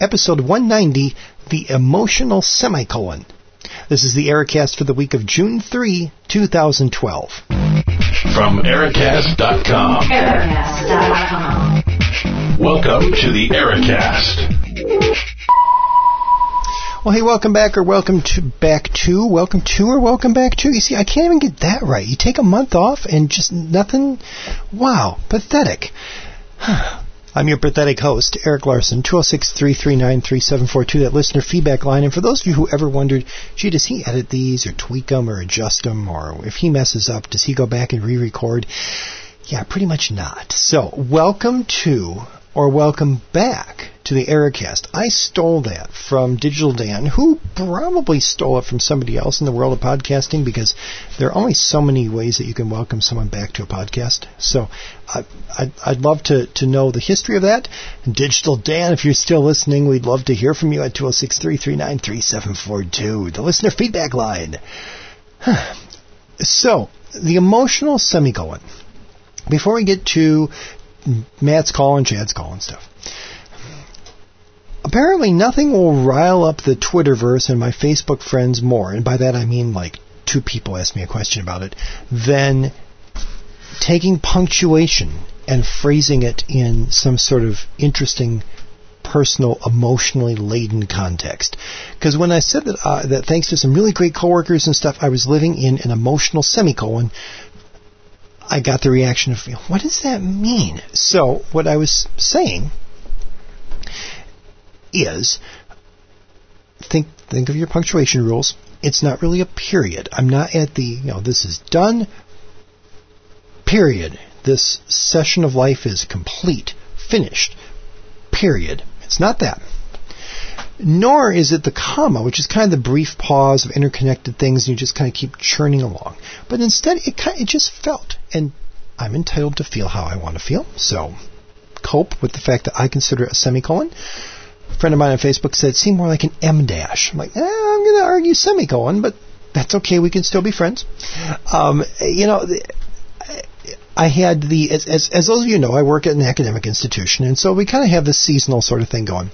episode 190, The Emotional Semicolon. This is the Ericast for the week of June 3, 2012. From Ericast.com. Ericast.com. Welcome to the Ericast. Well, hey, welcome back or welcome to back to, welcome to or welcome back to. You see, I can't even get that right. You take a month off and just nothing. Wow, pathetic. I'm your pathetic host, Eric Larson, 206-339-3742, that listener feedback line. And for those of you who ever wondered, gee, does he edit these or tweak them or adjust them? Or if he messes up, does he go back and re-record? Yeah, pretty much not. So, welcome to or welcome back to the Ericast. I stole that from Digital Dan, who probably stole it from somebody else in the world of podcasting because there are only so many ways that you can welcome someone back to a podcast. So I, I'd, I'd love to, to know the history of that. Digital Dan, if you're still listening, we'd love to hear from you at 206 339 3742, the listener feedback line. so, the emotional semicolon. Before we get to Matt's call and Chad's call and stuff. Apparently, nothing will rile up the Twitterverse and my Facebook friends more, and by that I mean like two people asked me a question about it, than taking punctuation and phrasing it in some sort of interesting personal, emotionally laden context. Because when I said that, uh, that thanks to some really great coworkers and stuff, I was living in an emotional semicolon, I got the reaction of, what does that mean? So, what I was saying is, think think of your punctuation rules. It's not really a period. I'm not at the, you know, this is done, period. This session of life is complete, finished, period. It's not that. Nor is it the comma, which is kind of the brief pause of interconnected things, and you just kind of keep churning along. But instead, it kind of, it just felt, and I'm entitled to feel how I want to feel. So, cope with the fact that I consider it a semicolon. A friend of mine on Facebook said, it seemed more like an M dash." I'm like, eh, I'm going to argue semicolon, but that's okay. We can still be friends. Um, you know. I had the, as, as, as those of you know, I work at an academic institution, and so we kind of have this seasonal sort of thing going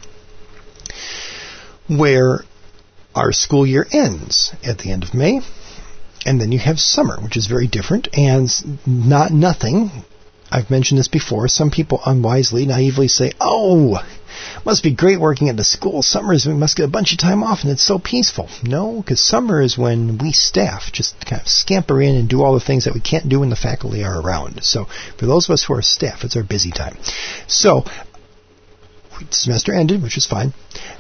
where our school year ends at the end of May, and then you have summer, which is very different and not nothing. I've mentioned this before. Some people unwisely, naively say, "Oh, must be great working at the school. Summers we must get a bunch of time off, and it's so peaceful." No, because summer is when we staff just kind of scamper in and do all the things that we can't do when the faculty are around. So, for those of us who are staff, it's our busy time. So, semester ended, which was fine.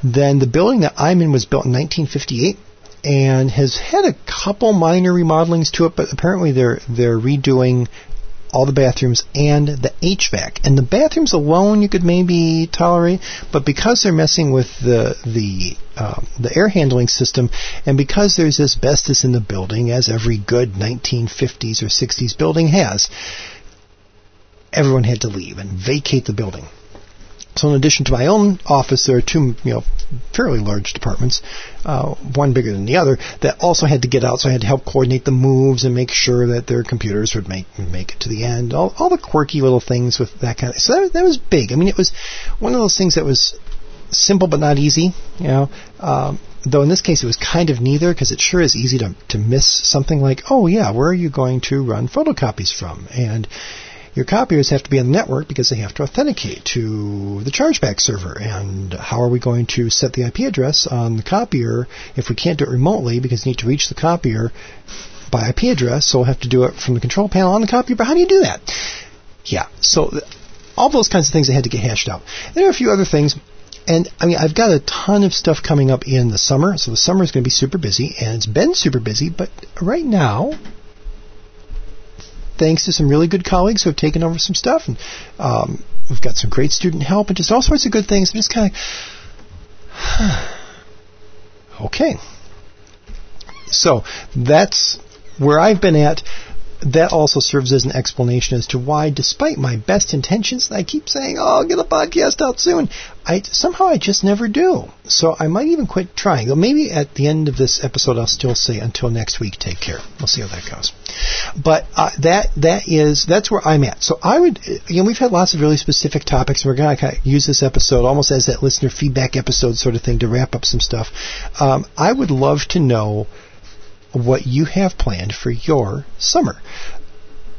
Then the building that I'm in was built in 1958 and has had a couple minor remodelings to it, but apparently they're they're redoing all the bathrooms and the HVAC. And the bathrooms alone you could maybe tolerate, but because they're messing with the the um, the air handling system, and because there's asbestos in the building, as every good 1950s or 60s building has, everyone had to leave and vacate the building. So in addition to my own office, there are two, you know, fairly large departments, uh, one bigger than the other, that also had to get out. So I had to help coordinate the moves and make sure that their computers would make make it to the end. All, all the quirky little things with that kind of. So that, that was big. I mean, it was one of those things that was simple but not easy. You know. Um, though in this case it was kind of neither because it sure is easy to, to miss something like, oh yeah, where are you going to run photocopies from? And your copiers have to be on the network because they have to authenticate to the chargeback server. And how are we going to set the IP address on the copier if we can't do it remotely because you need to reach the copier by IP address? So we'll have to do it from the control panel on the copier. But how do you do that? Yeah, so all those kinds of things that had to get hashed out. There are a few other things. And I mean, I've got a ton of stuff coming up in the summer, so the summer is going to be super busy, and it's been super busy. But right now, thanks to some really good colleagues who have taken over some stuff. And um, we've got some great student help and just all sorts of good things. I'm just kind of, okay. So that's where I've been at. That also serves as an explanation as to why, despite my best intentions, I keep saying, "Oh, I'll get a podcast out soon." I somehow I just never do. So I might even quit trying. Though Maybe at the end of this episode, I'll still say, "Until next week, take care." We'll see how that goes. But uh, that that is that's where I'm at. So I would, know, we've had lots of really specific topics. And we're going to kind of use this episode almost as that listener feedback episode sort of thing to wrap up some stuff. Um, I would love to know what you have planned for your summer.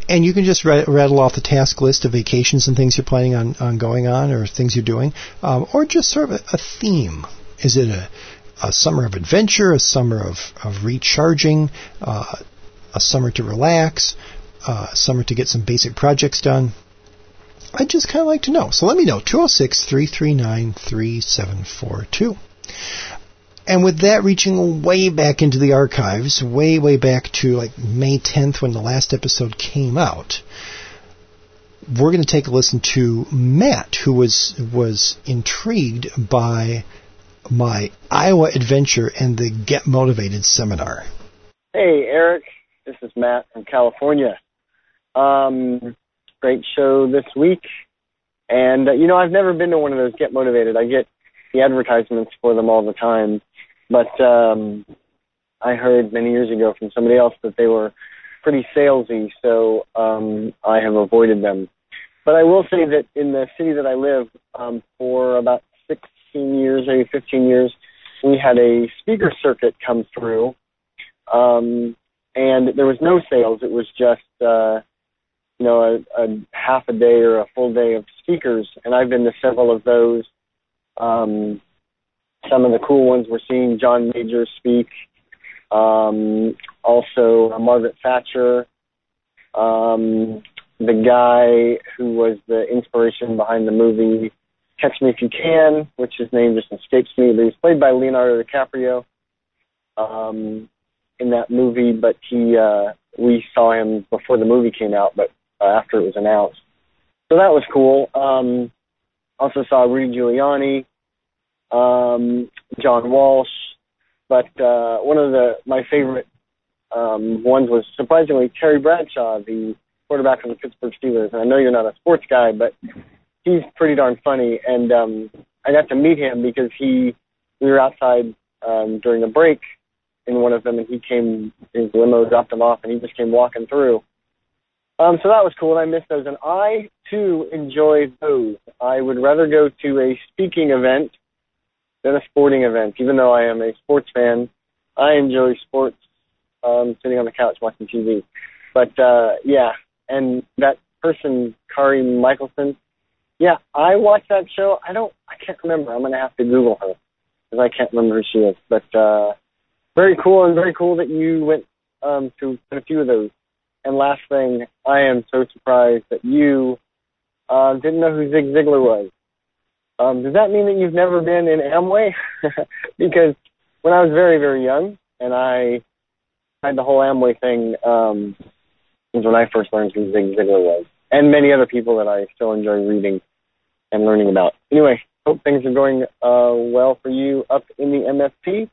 And you can just rattle off the task list of vacations and things you're planning on, on going on or things you're doing, um, or just sort of a, theme. Is it a, a, summer of adventure, a summer of, of recharging, uh, a summer to relax, uh, a summer to get some basic projects done? I'd just kind of like to know. So let me know. 206 339 3742. And with that reaching way back into the archives, way, way back to like May 10th when the last episode came out, we're going to take a listen to Matt, who was, was intrigued by my Iowa adventure and the Get Motivated seminar. Hey, Eric. This is Matt from California. Um, great show this week. And, uh, you know, I've never been to one of those Get Motivated. I get the advertisements for them all the time. But um, I heard many years ago from somebody else that they were pretty salesy, so um, I have avoided them. But I will say that in the city that I live, um, for about 16 years, maybe 15 years, we had a speaker circuit come through, um, and there was no sales. It was just, uh, you know, a, a half a day or a full day of speakers, and I've been to several of those. Um, some of the cool ones we're seeing John Major speak, um, also uh, Margaret Thatcher, um, the guy who was the inspiration behind the movie Catch Me If You Can, which his name just escapes me, but he's played by Leonardo DiCaprio um, in that movie. But he, uh, we saw him before the movie came out, but uh, after it was announced. So that was cool. Um, also saw Rudy Giuliani, um, John Walsh, but uh, one of the my favorite um, ones was surprisingly Terry Bradshaw, the quarterback of the Pittsburgh Steelers. And I know you're not a sports guy, but he's pretty darn funny. And um, I got to meet him because he we were outside um, during a break in one of them, and he came his limo dropped him off, and he just came walking through. Um, so that was cool, and I missed those. And I too enjoy those. I would rather go to a speaking event than a sporting event. Even though I am a sports fan, I enjoy sports um, sitting on the couch watching TV. But uh, yeah, and that person, Kari Michaelsen, yeah, I watched that show. I don't, I can't remember. I'm gonna have to Google her because I can't remember who she is. But uh, very cool and very cool that you went um, to a few of those. And last thing, I am so surprised that you uh, didn't know who Zig Ziglar was. Um, does that mean that you've never been in Amway? because when I was very, very young and I had the whole Amway thing, um, when I first learned who Zig Ziglar was, and many other people that I still enjoy reading and learning about. Anyway, hope things are going uh, well for you up in the MFP.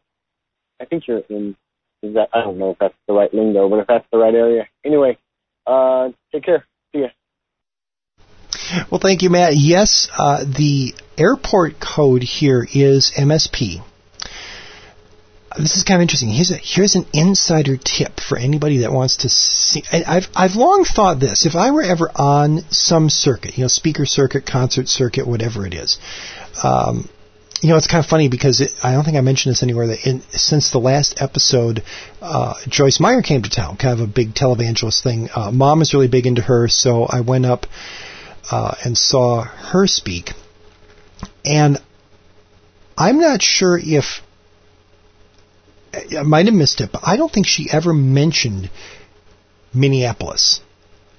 I think you're in. Is that I don't know if that's the right lingo, but if that's the right area. Anyway, uh, take care. Well, thank you, Matt. Yes, uh, the airport code here is MSP. This is kind of interesting. Here's, a, here's an insider tip for anybody that wants to see. I've I've long thought this. If I were ever on some circuit, you know, speaker circuit, concert circuit, whatever it is, um, you know, it's kind of funny because it, I don't think I mentioned this anywhere that in, since the last episode, uh, Joyce Meyer came to town, kind of a big televangelist thing. Uh, Mom is really big into her, so I went up uh, and saw her speak. And I'm not sure if I might have missed it, but I don't think she ever mentioned Minneapolis.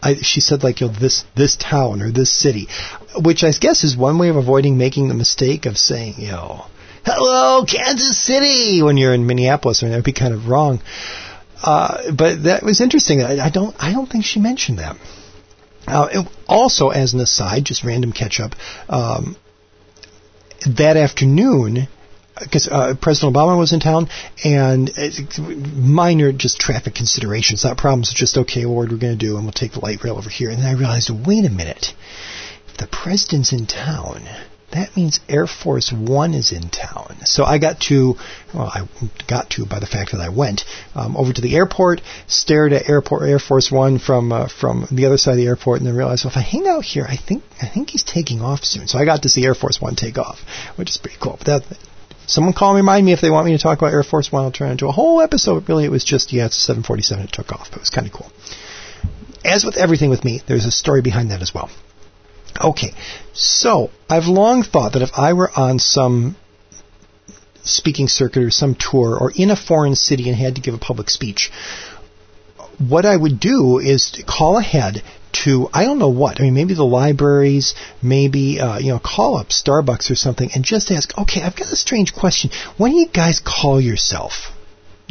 I, she said like you know this this town or this city, which I guess is one way of avoiding making the mistake of saying you know hello Kansas City when you're in Minneapolis. I mean that'd be kind of wrong. Uh, but that was interesting. I, I don't I don't think she mentioned that. Uh, also, as an aside, just random catch up, um, that afternoon because uh, President Obama was in town, and minor just traffic considerations, not problems. Just okay, well, what we're going to do, and we'll take the light rail over here. And then I realized, wait a minute, if the president's in town, that means Air Force One is in town. So I got to, well, I got to by the fact that I went um, over to the airport, stared at airport Air Force One from uh, from the other side of the airport, and then realized, well, if I hang out here, I think I think he's taking off soon. So I got to see Air Force One take off, which is pretty cool. But that Someone call and remind me if they want me to talk about Air Force One. I'll turn it into a whole episode. Really, it was just, yeah, it's 747. It took off. But it was kind of cool. As with everything with me, there's a story behind that as well. Okay, so I've long thought that if I were on some speaking circuit or some tour or in a foreign city and had to give a public speech, what I would do is call ahead to I don't know what. I mean, maybe the libraries, maybe uh, you know, call up Starbucks or something and just ask. Okay, I've got a strange question. What do you guys call yourself?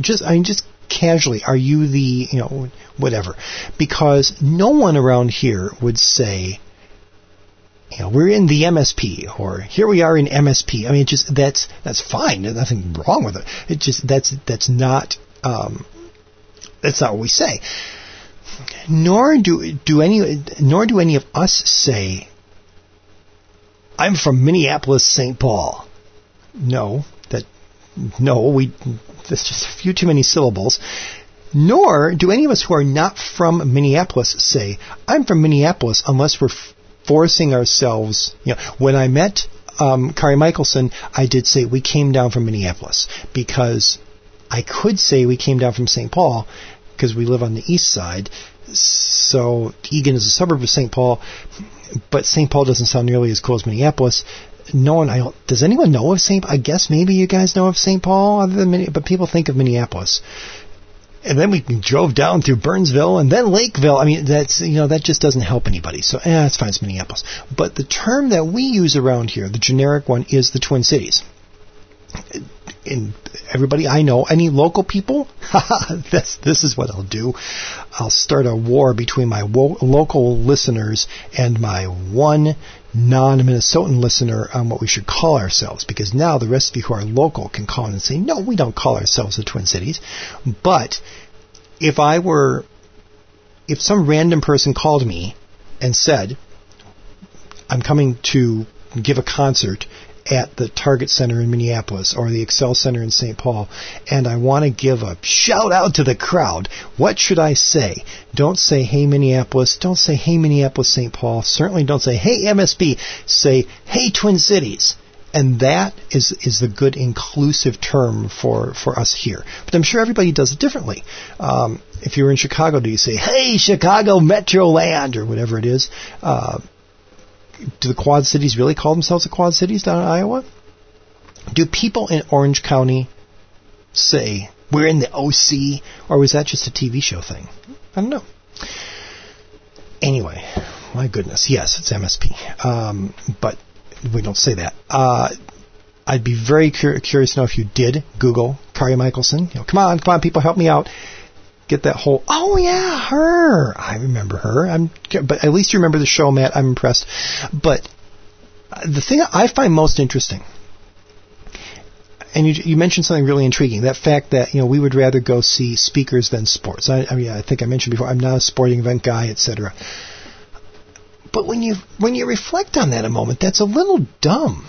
Just I mean, just casually. Are you the you know whatever? Because no one around here would say. You know, we're in the MSP, or here we are in MSP. I mean, just that's that's fine. There's nothing wrong with it. It just that's that's not um, that's not what we say nor do do any nor do any of us say I'm from Minneapolis, St. Paul. No, that no, we that's just a few too many syllables. Nor do any of us who are not from Minneapolis say I'm from Minneapolis unless we're f- forcing ourselves. You know, when I met um, Kari Michaelsen, I did say we came down from Minneapolis because I could say we came down from St. Paul because we live on the east side. So Eagan is a suburb of St. Paul, but St. Paul doesn't sound nearly as cool as Minneapolis. No one, I don't, does anyone know of St. I guess maybe you guys know of St. Paul, other than Minneapolis, but people think of Minneapolis. And then we drove down through Burnsville and then Lakeville. I mean, that's you know that just doesn't help anybody. So, eh, it's fine. It's Minneapolis. But the term that we use around here, the generic one, is the Twin Cities And everybody I know, any local people, this this is what I'll do. I'll start a war between my wo- local listeners and my one non-Minnesotan listener on what we should call ourselves. Because now the rest of you who are local can call in and say, no, we don't call ourselves the Twin Cities. But if I were, if some random person called me and said, I'm coming to give a concert at the Target Center in Minneapolis or the Xcel Center in St. Paul, and I want to give a shout out to the crowd, what should I say? Don't say, hey, Minneapolis. Don't say, hey, Minneapolis, St. Paul. Certainly don't say, hey, MSP. Say, hey, Twin Cities. And that is, is the good inclusive term for, for us here. But I'm sure everybody does it differently. Um, if you're in Chicago, do you say, hey, Chicago Metroland, or whatever it is? Uh, do the Quad Cities really call themselves the Quad Cities down in Iowa? Do people in Orange County say we're in the OC, or was that just a TV show thing? I don't know. Anyway, my goodness, yes, it's MSP, um, but we don't say that. Uh, I'd be very cur- curious to know if you did Google Kari Michaelsen. You know, come on, come on, people, help me out get that whole oh yeah her. I remember her. I'm but at least you remember the show Matt. I'm impressed. But the thing I find most interesting and you, you mentioned something really intriguing that fact that you know we would rather go see speakers than sports. I, I mean I think I mentioned before I'm not a sporting event guy etc but when you when you reflect on that a moment that's a little dumb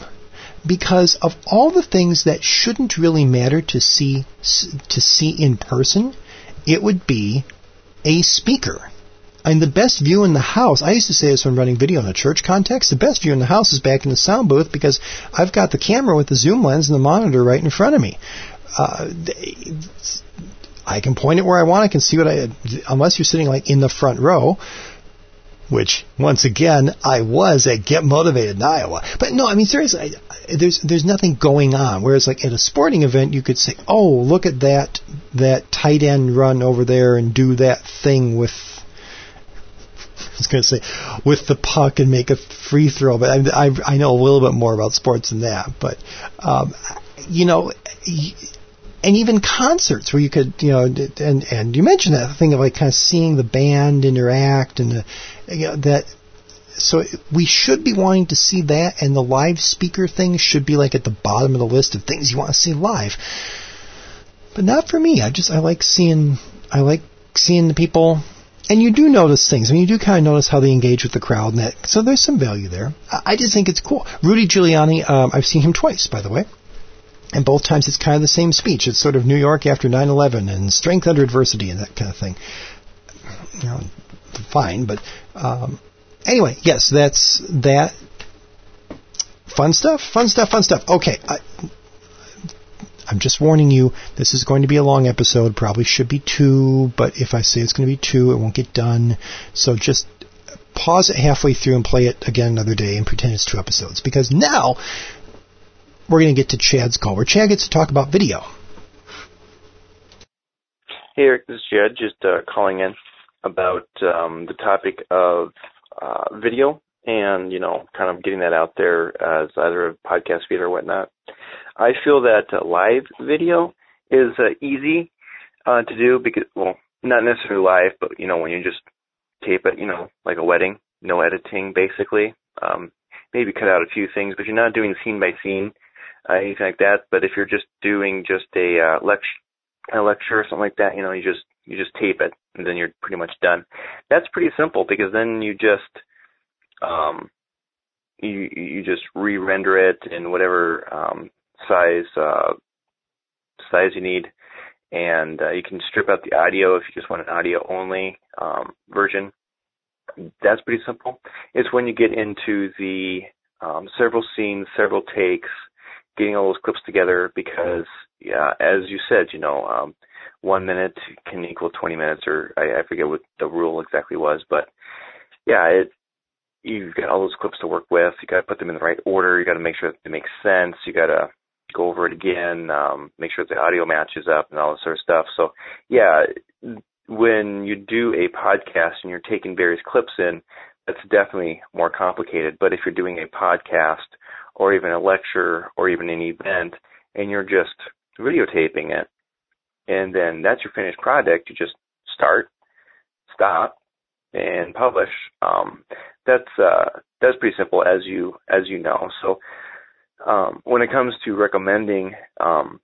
because of all the things that shouldn't really matter to see to see in person it would be a speaker. And the best view in the house, I used to say this when running video in a church context, the best view in the house is back in the sound booth because I've got the camera with the zoom lens and the monitor right in front of me. Uh, I can point it where I want. I can see what I, unless you're sitting like in the front row, which once again I was at Get Motivated in Iowa. But no, I mean seriously, I, there's there's nothing going on. Whereas like at a sporting event, you could say, "Oh, look at that that tight end run over there and do that thing with." I was going to say with the puck and make a free throw, but I, I, I know a little bit more about sports than that. But um, you know, and even concerts where you could, you know, and and you mentioned that thing of like kind of seeing the band interact and the, you know, that so we should be wanting to see that, and the live speaker thing should be like at the bottom of the list of things you want to see live. But not for me. I just I like seeing I like seeing the people, and you do notice things. I mean, you do kind of notice how they engage with the crowd, and that. So there's some value there. I, just think it's cool. Rudy Giuliani, um, I've seen him twice, by the way. And both times it's kind of the same speech. It's sort of New York after 9/11 and strength under adversity and that kind of thing. You know, fine, but um, anyway, yes, that's that. Fun stuff, fun stuff, fun stuff. Okay, I, I'm just warning you. This is going to be a long episode. Probably should be two, but if I say it's going to be two, it won't get done. So just pause it halfway through and play it again another day and pretend it's two episodes. Because now we're going to get to Chad's call, where Chad gets to talk about video. Hey, Eric, this is Chad, just uh, calling in about um, the topic of uh, video and, you know, kind of getting that out there as either a podcast feed or whatnot. I feel that uh, live video is uh, easy uh, to do because, well, not necessarily live, but, you know, when you just tape it, you know, like a wedding, no editing basically. Um, maybe cut out a few things, but you're not doing scene by scene, uh, anything like that. But if you're just doing just a uh, lecture, a lecture or something like that, you know, you just you just tape it and then you're pretty much done. That's pretty simple because then you just um you you just re-render it in whatever um size uh size you need and uh, you can strip out the audio if you just want an audio only um version. That's pretty simple. It's when you get into the um several scenes, several takes, getting all those clips together because yeah, as you said, you know, um one minute can equal 20 minutes, or I, I forget what the rule exactly was, but yeah, it you've got all those clips to work with. You got to put them in the right order. You got to make sure that they make sense. You got to go over it again, um, make sure the audio matches up, and all this sort of stuff. So yeah, when you do a podcast and you're taking various clips in, that's definitely more complicated. But if you're doing a podcast or even a lecture or even an event and you're just videotaping it, and then that's your finished product. You just start, stop, and publish. Um, that's uh, that's pretty simple, as you as you know. So um, when it comes to recommending um,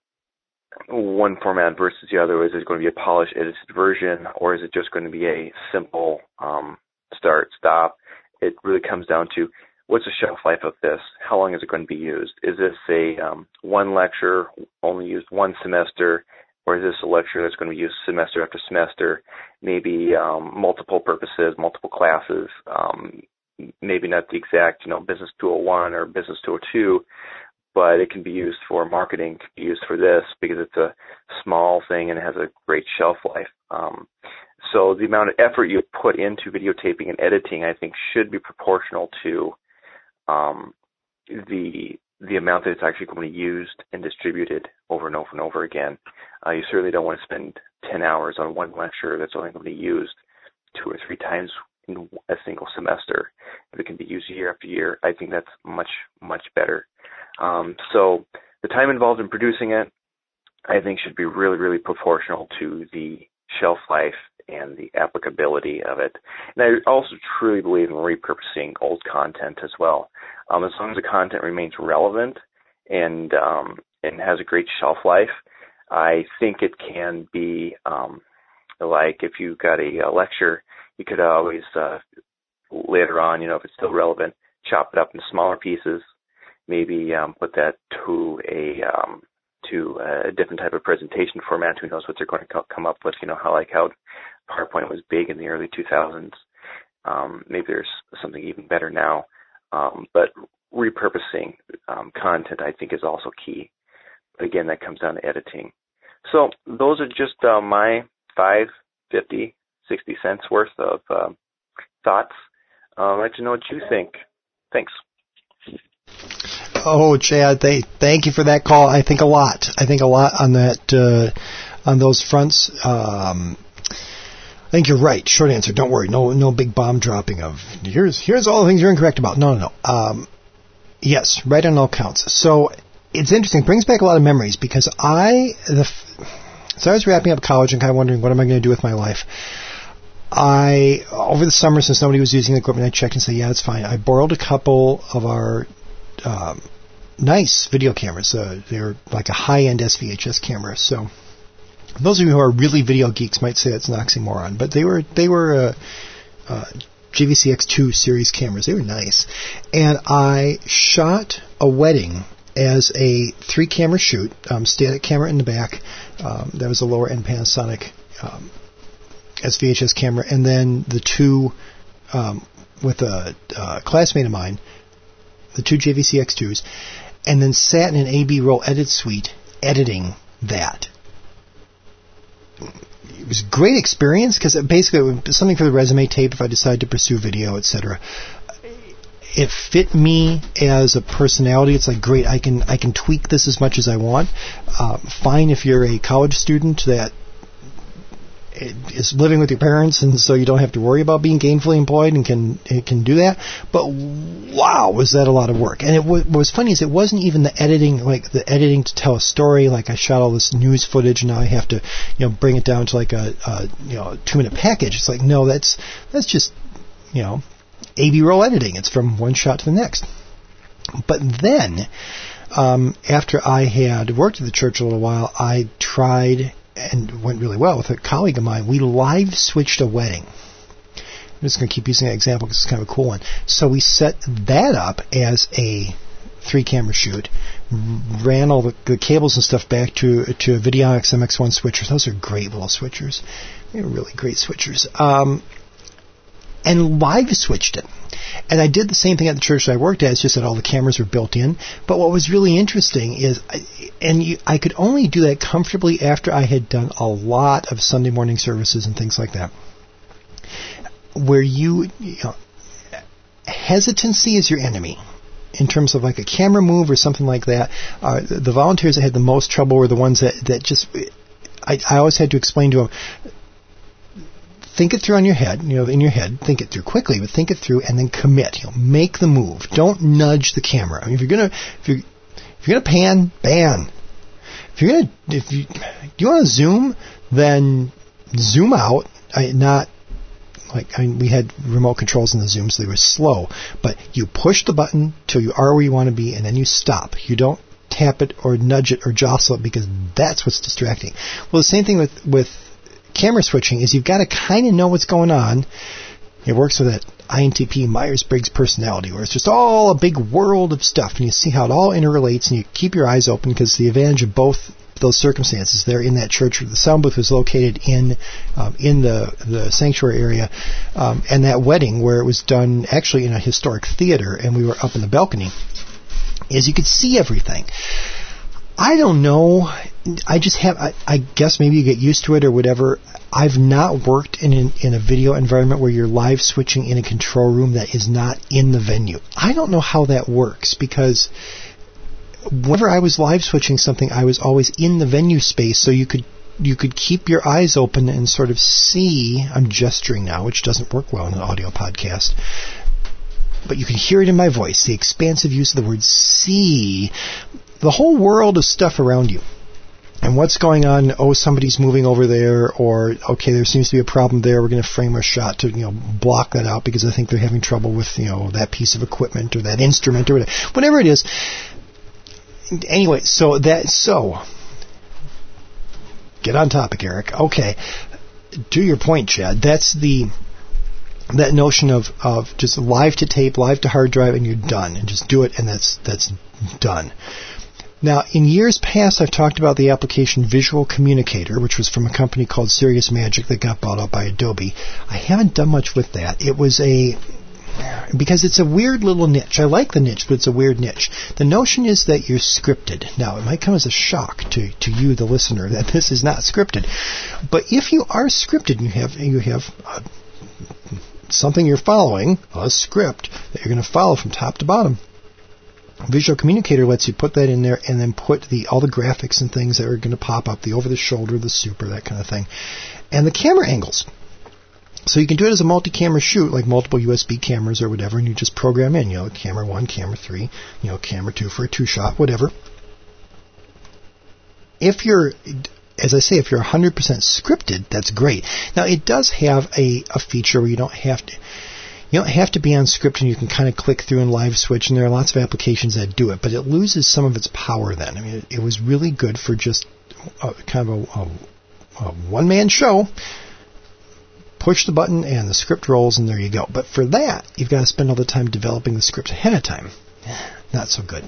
one format versus the other, is it going to be a polished, edited version, or is it just going to be a simple um, start, stop? It really comes down to what's the shelf life of this? How long is it going to be used? Is this a um, one lecture, only used one semester? or is this a lecture that's going to be used semester after semester, maybe um, multiple purposes, multiple classes, um, maybe not the exact, you know, Business 201 or Business 202, but it can be used for marketing, can be used for this because it's a small thing and has a great shelf life. Um, so the amount of effort you put into videotaping and editing, I think, should be proportional to um, the the amount that it's actually going to be used and distributed over and over and over again. Uh, you certainly don't want to spend 10 hours on one lecture that's only going to be used two or three times in a single semester. If it can be used year after year, I think that's much, much better. Um, so the time involved in producing it, I think should be really, really proportional to the shelf life and the applicability of it. And I also truly believe in repurposing old content as well. Um, as long as the content remains relevant and um, and has a great shelf life, I think it can be um, like if you got a, a lecture, you could always uh, later on, you know, if it's still relevant, chop it up into smaller pieces, maybe um, put that to a um, to a different type of presentation format. Who knows what they're going to come up with? You know, how like how PowerPoint was big in the early 2000s. Um, maybe there's something even better now. Um, but repurposing um, content, I think, is also key. But again, that comes down to editing. So those are just uh, my five, fifty, sixty cents worth of uh, thoughts. Uh, I'd like to know what you think. Thanks. Oh, Chad, they, thank you for that call. I think a lot. I think a lot on that, uh, on those fronts. Um, I think you're right. Short answer. Don't worry. No, no big bomb dropping of here's here's all the things you're incorrect about. No, no, no. Um, yes, right on all counts. So it's interesting. Brings back a lot of memories because I the so I was wrapping up college and kind of wondering what am I going to do with my life. I over the summer since nobody was using the equipment, I checked and said, yeah, it's fine. I borrowed a couple of our um, nice video cameras. Uh, they're like a high-end SVHS camera. So those of you who are really video geeks might say it's an oxymoron, but they were they were uh, uh, JVCX2 series cameras. They were nice, and I shot a wedding as a three-camera shoot, um, static camera in the back. Um, that was a lower-end Panasonic. Um, SVHS camera, and then the two um, with a uh, classmate of mine, the two JVC X2s, and then sat in an AB roll edit suite editing that. It was a great experience because basically it was something for the resume tape if I decided to pursue video, etc. It fit me as a personality. It's like great. I can I can tweak this as much as I want. Uh, fine if you're a college student that is living with your parents, and so you don't have to worry about being gainfully employed and can it can do that. But wow, was that a lot of work? And it w- what was funny is it wasn't even the editing, like the editing to tell a story. Like I shot all this news footage, and now I have to, you know, bring it down to like a, a you know two minute package. It's like no, that's that's just you know AB roll editing. It's from one shot to the next. But then. Um, after I had worked at the church a little while, I tried and went really well with a colleague of mine. We live switched a wedding. I'm just going to keep using that example because it's kind of a cool one. So we set that up as a three camera shoot, ran all the, the, cables and stuff back to to a Videonics MX1 switcher. Those are great little switchers. They're really great switchers. Um, and live switched it. And I did the same thing at the church that I worked at. It's just that all the cameras were built in. But what was really interesting is, and you, I could only do that comfortably after I had done a lot of Sunday morning services and things like that, where you, you know, hesitancy is your enemy in terms of like a camera move or something like that. Uh, the volunteers that had the most trouble were the ones that, that just, I, I always had to explain to them, think it through on your head, you know, in your head, think it through quickly, but think it through and then commit. You know, make the move. Don't nudge the camera. I mean, if you're gonna, if you're, if you're gonna pan, ban. If you're gonna, if you, do you want to zoom, then zoom out. I, not like I mean, we had remote controls in the zoom, so they were slow. But you push the button till you are where you want to be, and then you stop. You don't tap it or nudge it or jostle it because that's what's distracting. Well, the same thing with with camera switching is you've got to kind of know what's going on. It works with that INTP Myers-Briggs personality, where it's just all a big world of stuff, and you see how it all interrelates, and you keep your eyes open because the advantage of both those circumstances. There in that church, where the sound booth was located in um, in the the sanctuary area, um, and that wedding where it was done actually in a historic theater, and we were up in the balcony, is you could see everything. I don't know. I just have. I, I, guess maybe you get used to it or whatever. I've not worked in an, in a video environment where you're live switching in a control room that is not in the venue. I don't know how that works because whenever I was live switching something, I was always in the venue space, so you could you could keep your eyes open and sort of see. I'm gesturing now, which doesn't work well in an audio podcast but you can hear it in my voice, the expansive use of the word see the whole world of stuff around you. And what's going on? Oh, somebody's moving over there, or okay, there seems to be a problem there. We're going to frame a shot to you know block that out because I think they're having trouble with you know that piece of equipment or that instrument or whatever, whatever it is. Anyway, so that so get on topic, Eric. Okay, to your point, Chad. That's the that notion of, of just live to tape, live to hard drive, and you're done, and just do it, and that's that's done. Now, in years past, I've talked about the application Visual Communicator, which was from a company called Serious Magic that got bought out by Adobe. I haven't done much with that. It was a because it's a weird little niche. I like the niche, but it's a weird niche. The notion is that you're scripted. Now, it might come as a shock to, to you, the listener, that this is not scripted. But if you are scripted, and you have you have uh, something you're following, a script that you're going to follow from top to bottom. Visual Communicator lets you put that in there and then put the all the graphics and things that are going to pop up, the over the shoulder, the super, that kind of thing, and the camera angles. So you can do it as a multi-camera shoot, like multiple USB cameras or whatever, and you just program in, you know, camera one, camera three, you know, camera two for a two shot, whatever. If you're as I say, if you're 100% scripted, that's great. Now it does have a, a feature where you don't have to you don't have to be on script and you can kind of click through and live switch and there are lots of applications that do it, but it loses some of its power then. I mean, it, it was really good for just a, kind of a, a, a one man show. Push the button and the script rolls and there you go. But for that, you've got to spend all the time developing the script ahead of time. Not so good.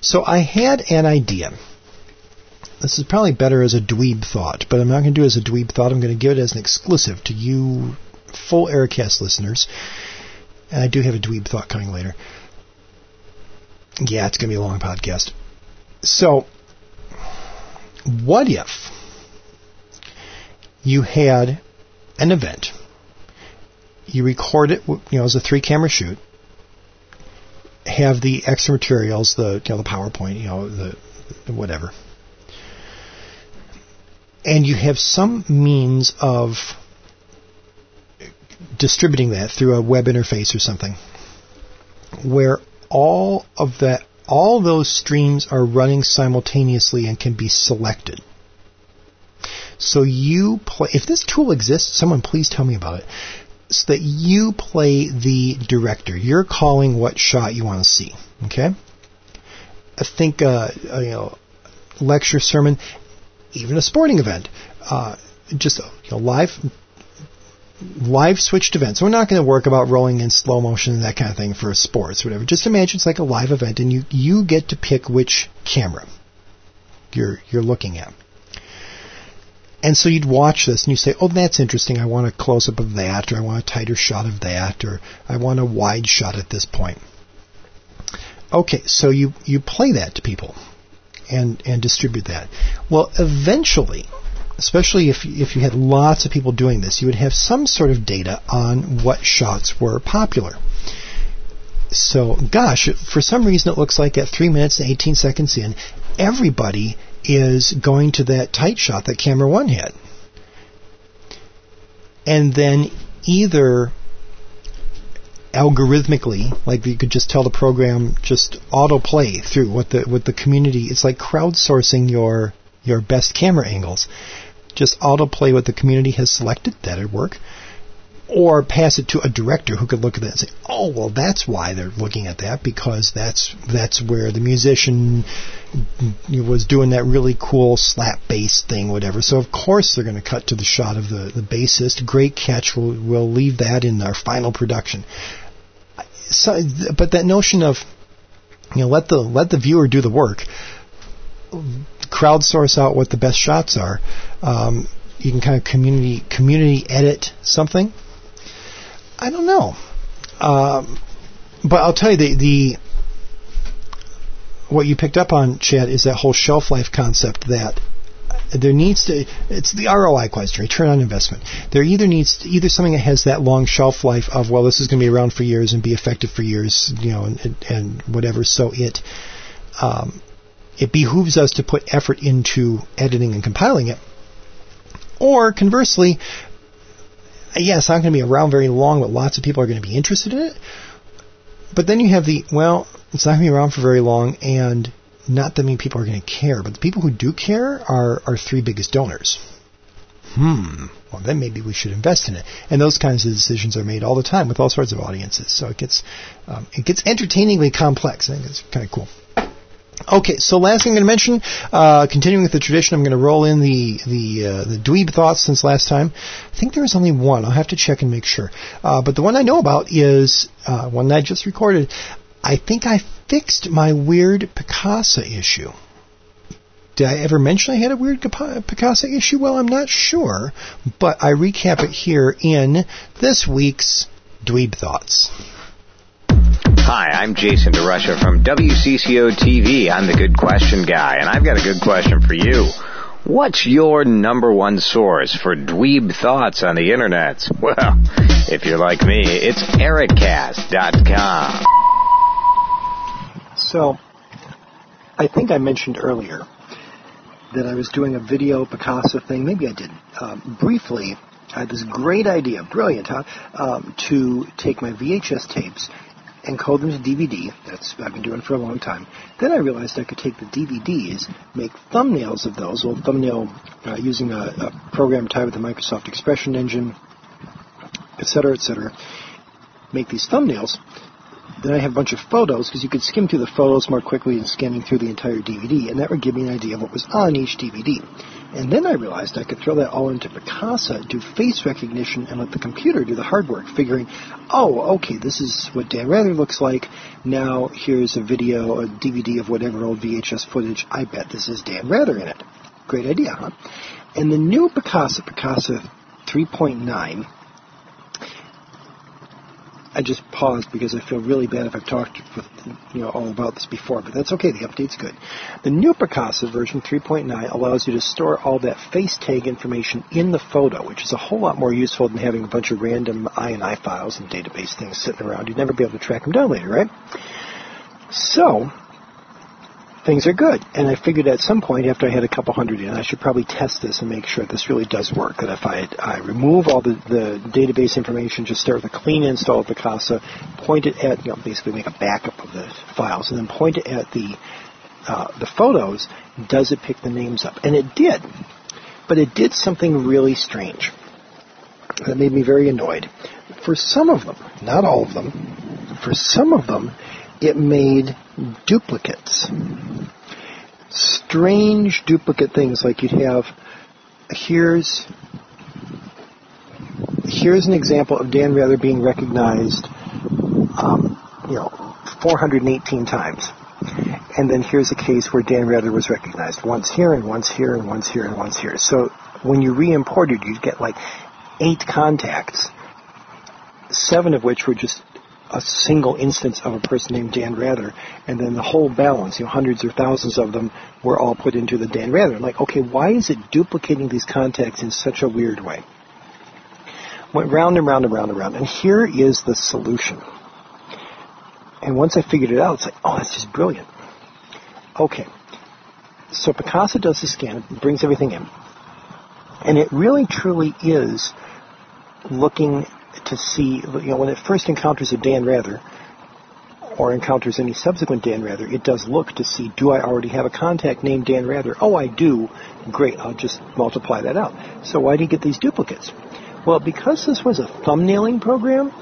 So I had an idea. This is probably better as a dweeb thought, but I'm not going to do it as a dweeb thought. I'm going to give it as an exclusive to you full Ericast listeners. And I do have a dweeb thought coming later. Yeah, it's going to be a long podcast. So, what if you had an event, you record it, you know, as a three camera shoot, have the extra materials, the you know the PowerPoint, you know the, the whatever, and you have some means of distributing that through a web interface or something, where all of that, all those streams are running simultaneously and can be selected. So you play. If this tool exists, someone please tell me about it so that you play the director. You're calling what shot you want to see. Okay. I think uh, uh, you know lecture, sermon, even a sporting event, uh, just you know, live live switched events. So we're not going to work about rolling in slow motion and that kind of thing for sports, whatever. Just imagine it's like a live event, and you you get to pick which camera you're you're looking at. And so you'd watch this and you say, oh, that's interesting. I want a close up of that, or I want a tighter shot of that, or I want a wide shot at this point. Okay, so you, you play that to people and, and distribute that. Well, eventually, especially if, if you had lots of people doing this, you would have some sort of data on what shots were popular. So, gosh, for some reason it looks like at 3 minutes and 18 seconds in, everybody is going to that tight shot that camera one had. And then either algorithmically, like you could just tell the program just autoplay through what the what the community it's like crowdsourcing your your best camera angles. Just autoplay what the community has selected, that'd work or pass it to a director who could look at that and say, "Oh, well, that's why they're looking at that because that's that's where the musician was doing that really cool slap bass thing, whatever." So of course they're going to cut to the shot of the the bassist. Great catch. We'll we'll leave that in our final production. So, but that notion of you know let the let the viewer do the work, crowdsource out what the best shots are. Um, you can kind of community community edit something I don't know. Um, but I'll tell you the the what you picked up on, Chad, is that whole shelf life concept that there needs to it's the ROI question, return on investment. There either needs to, either something that has that long shelf life of well, this is going to be around for years and be effective for years, you know, and, and whatever. So it um, it behooves us to put effort into editing and compiling it. Or conversely, yeah, it's not going to be around very long, but lots of people are going to be interested in it. But then you have the, well, it's not going to be around for very long, and not that many people are going to care. But the people who do care are our three biggest donors. Hmm. Well, then maybe we should invest in it. And those kinds of decisions are made all the time with all sorts of audiences. So it gets um, it gets entertainingly complex. I think it's kind of cool. Okay, so last thing I'm going to mention, uh, continuing with the tradition, I'm going to roll in the the uh, the dweeb thoughts since last time. I think there was only one. I'll have to check and make sure. Uh, but the one I know about is uh, one that I just recorded. I think I fixed my weird Picasa issue. Did I ever mention I had a weird Picasa issue? Well, I'm not sure, but I recap it here in this week's Dweeb Thoughts. Hi, I'm Jason DeRusha from WCCO TV. I'm the Good Question Guy, and I've got a good question for you. What's your number one source for dweeb thoughts on the internet? Well, if you're like me, it's ericast.com. So, I think I mentioned earlier that I was doing a video Picasa thing. Maybe I didn't. Um, briefly, I had this great idea, brilliant, huh? Um, to take my VHS tapes encode them to DVD. That's what I've been doing for a long time. Then I realized I could take the DVDs, make thumbnails of those, well, thumbnail uh, using a, a program tied with the Microsoft Expression Engine, etc., etc. Make these thumbnails. Then I have a bunch of photos because you could skim through the photos more quickly than scanning through the entire DVD, and that would give me an idea of what was on each DVD. And then I realized I could throw that all into Picasa, do face recognition, and let the computer do the hard work, figuring, oh, okay, this is what Dan Rather looks like. Now here's a video, a DVD of whatever old VHS footage. I bet this is Dan Rather in it. Great idea, huh? And the new Picasa, Picasa 3.9, I just paused because I feel really bad if I've talked with, you know all about this before, but that's okay. The update's good. The new Picasa version 3.9 allows you to store all that face tag information in the photo, which is a whole lot more useful than having a bunch of random INI files and database things sitting around. You'd never be able to track them down later, right? So, things are good. And I figured at some point after I had a couple hundred in, I should probably test this and make sure this really does work. That if I, I remove all the, the database information, just start with a clean install of Picasa, point it at, you know, basically make a backup of the files, and then point it at the, uh, the photos, does it pick the names up? And it did. But it did something really strange. That made me very annoyed. For some of them, not all of them, for some of them, it made duplicates. Strange duplicate things like you'd have here's here's an example of Dan Rather being recognized um, you know 418 times. And then here's a case where Dan Rather was recognized once here and once here and once here and once here. So when you re-imported, you'd get like eight contacts, seven of which were just a single instance of a person named Dan Rather, and then the whole balance, you know, hundreds or thousands of them, were all put into the Dan Rather. Like, okay, why is it duplicating these contacts in such a weird way? Went round and round and round and round, and here is the solution. And once I figured it out, it's like, oh, that's just brilliant. Okay, so Picasa does the scan, brings everything in, and it really truly is looking to see, you know, when it first encounters a Dan Rather, or encounters any subsequent Dan Rather, it does look to see, do I already have a contact named Dan Rather? Oh, I do. Great, I'll just multiply that out. So why do you get these duplicates? Well, because this was a thumbnailing program,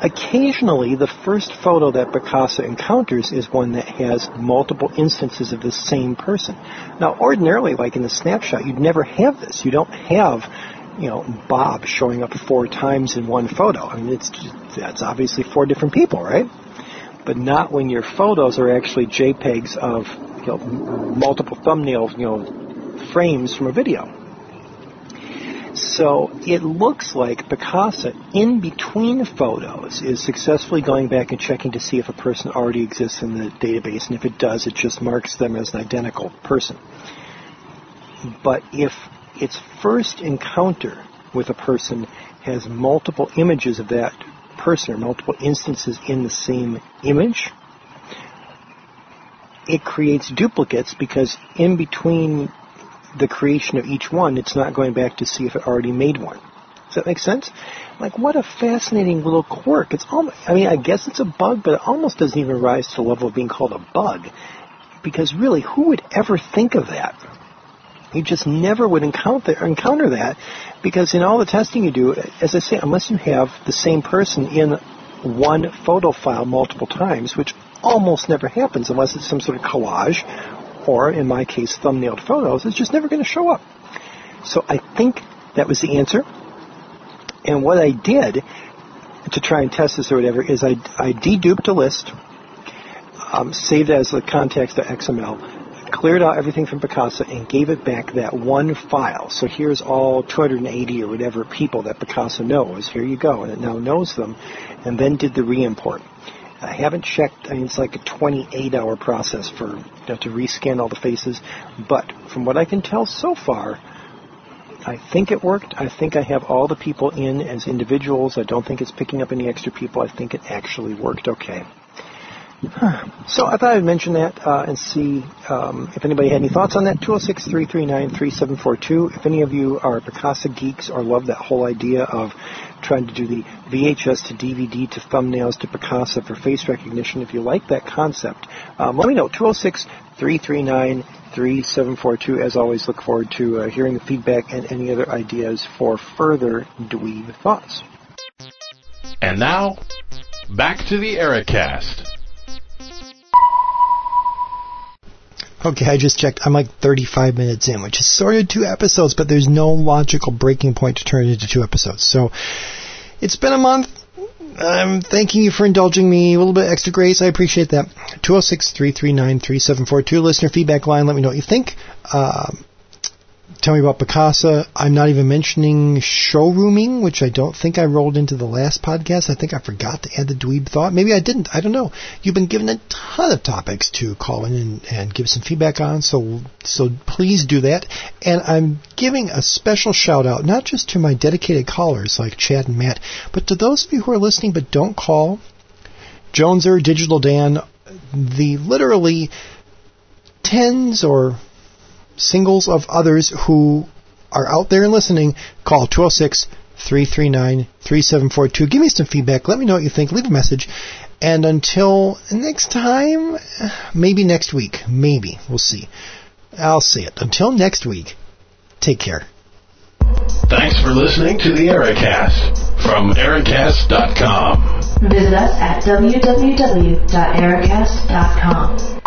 occasionally the first photo that Picasa encounters is one that has multiple instances of the same person. Now, ordinarily, like in the snapshot, you'd never have this. You don't have you know, Bob showing up four times in one photo. I mean, it's just, that's obviously four different people, right? But not when your photos are actually JPEGs of you know, multiple thumbnail, you know, frames from a video. So it looks like Picasa, in between photos, is successfully going back and checking to see if a person already exists in the database, and if it does, it just marks them as an identical person. But if its first encounter with a person has multiple images of that person or multiple instances in the same image, it creates duplicates because in between the creation of each one, it's not going back to see if it already made one. Does that make sense? Like, what a fascinating little quirk. It's almost, I mean, I guess it's a bug, but it almost doesn't even rise to the level of being called a bug. Because really, who would ever think of that? You just never would encounter, encounter that because in all the testing you do, as I say, unless you have the same person in one photo file multiple times, which almost never happens unless it's some sort of collage or, in my case, thumbnailed photos, it's just never going to show up. So I think that was the answer. And what I did to try and test this or whatever is I, I deduped a list, um, saved as the contacts.xml, cleared out everything from Picasa and gave it back that one file. So here's all 280 or whatever people that Picasa knows. Here you go. And it now knows them. And then did the re-import. I haven't checked. I mean, it's like a 28 hour process for you know, to rescan all the faces. But from what I can tell so far, I think it worked. I think I have all the people in as individuals. I don't think it's picking up any extra people. I think it actually worked okay. So I thought I'd mention that uh, and see um, if anybody had any thoughts on that. 206-339-3742. If any of you are Picasa geeks or love that whole idea of trying to do the VHS to DVD to thumbnails to Picasa for face recognition, if you like that concept, um, let me know. 206-339-3742. As always, look forward to uh, hearing the feedback and any other ideas for further dweeb thoughts. And now, back to the Ericast. Okay, I just checked. I'm like 35 minutes in, which is sort of two episodes, but there's no logical breaking point to turn it into two episodes. So it's been a month. I'm thanking you for indulging me. A little bit extra grace. I appreciate that. 206 339 3742. Listener feedback line. Let me know what you think. Um, tell me about Picasa. I'm not even mentioning showrooming, which I don't think I rolled into the last podcast. I think I forgot to add the dweeb thought. Maybe I didn't. I don't know. You've been given a ton of topics to call in and, and give some feedback on, so so please do that. And I'm giving a special shout out not just to my dedicated callers like Chad and Matt, but to those of you who are listening but don't call. Joneser, Digital Dan, the literally tens or singles of others who are out there and listening, call 206 339 3742. Give me some feedback. Let me know what you think. Leave a message. And until next time, maybe next week. Maybe. We'll see. I'll see it. Until next week, take care. Thanks for listening to the Ericast from Ericast.com. Visit us at www.ericast.com.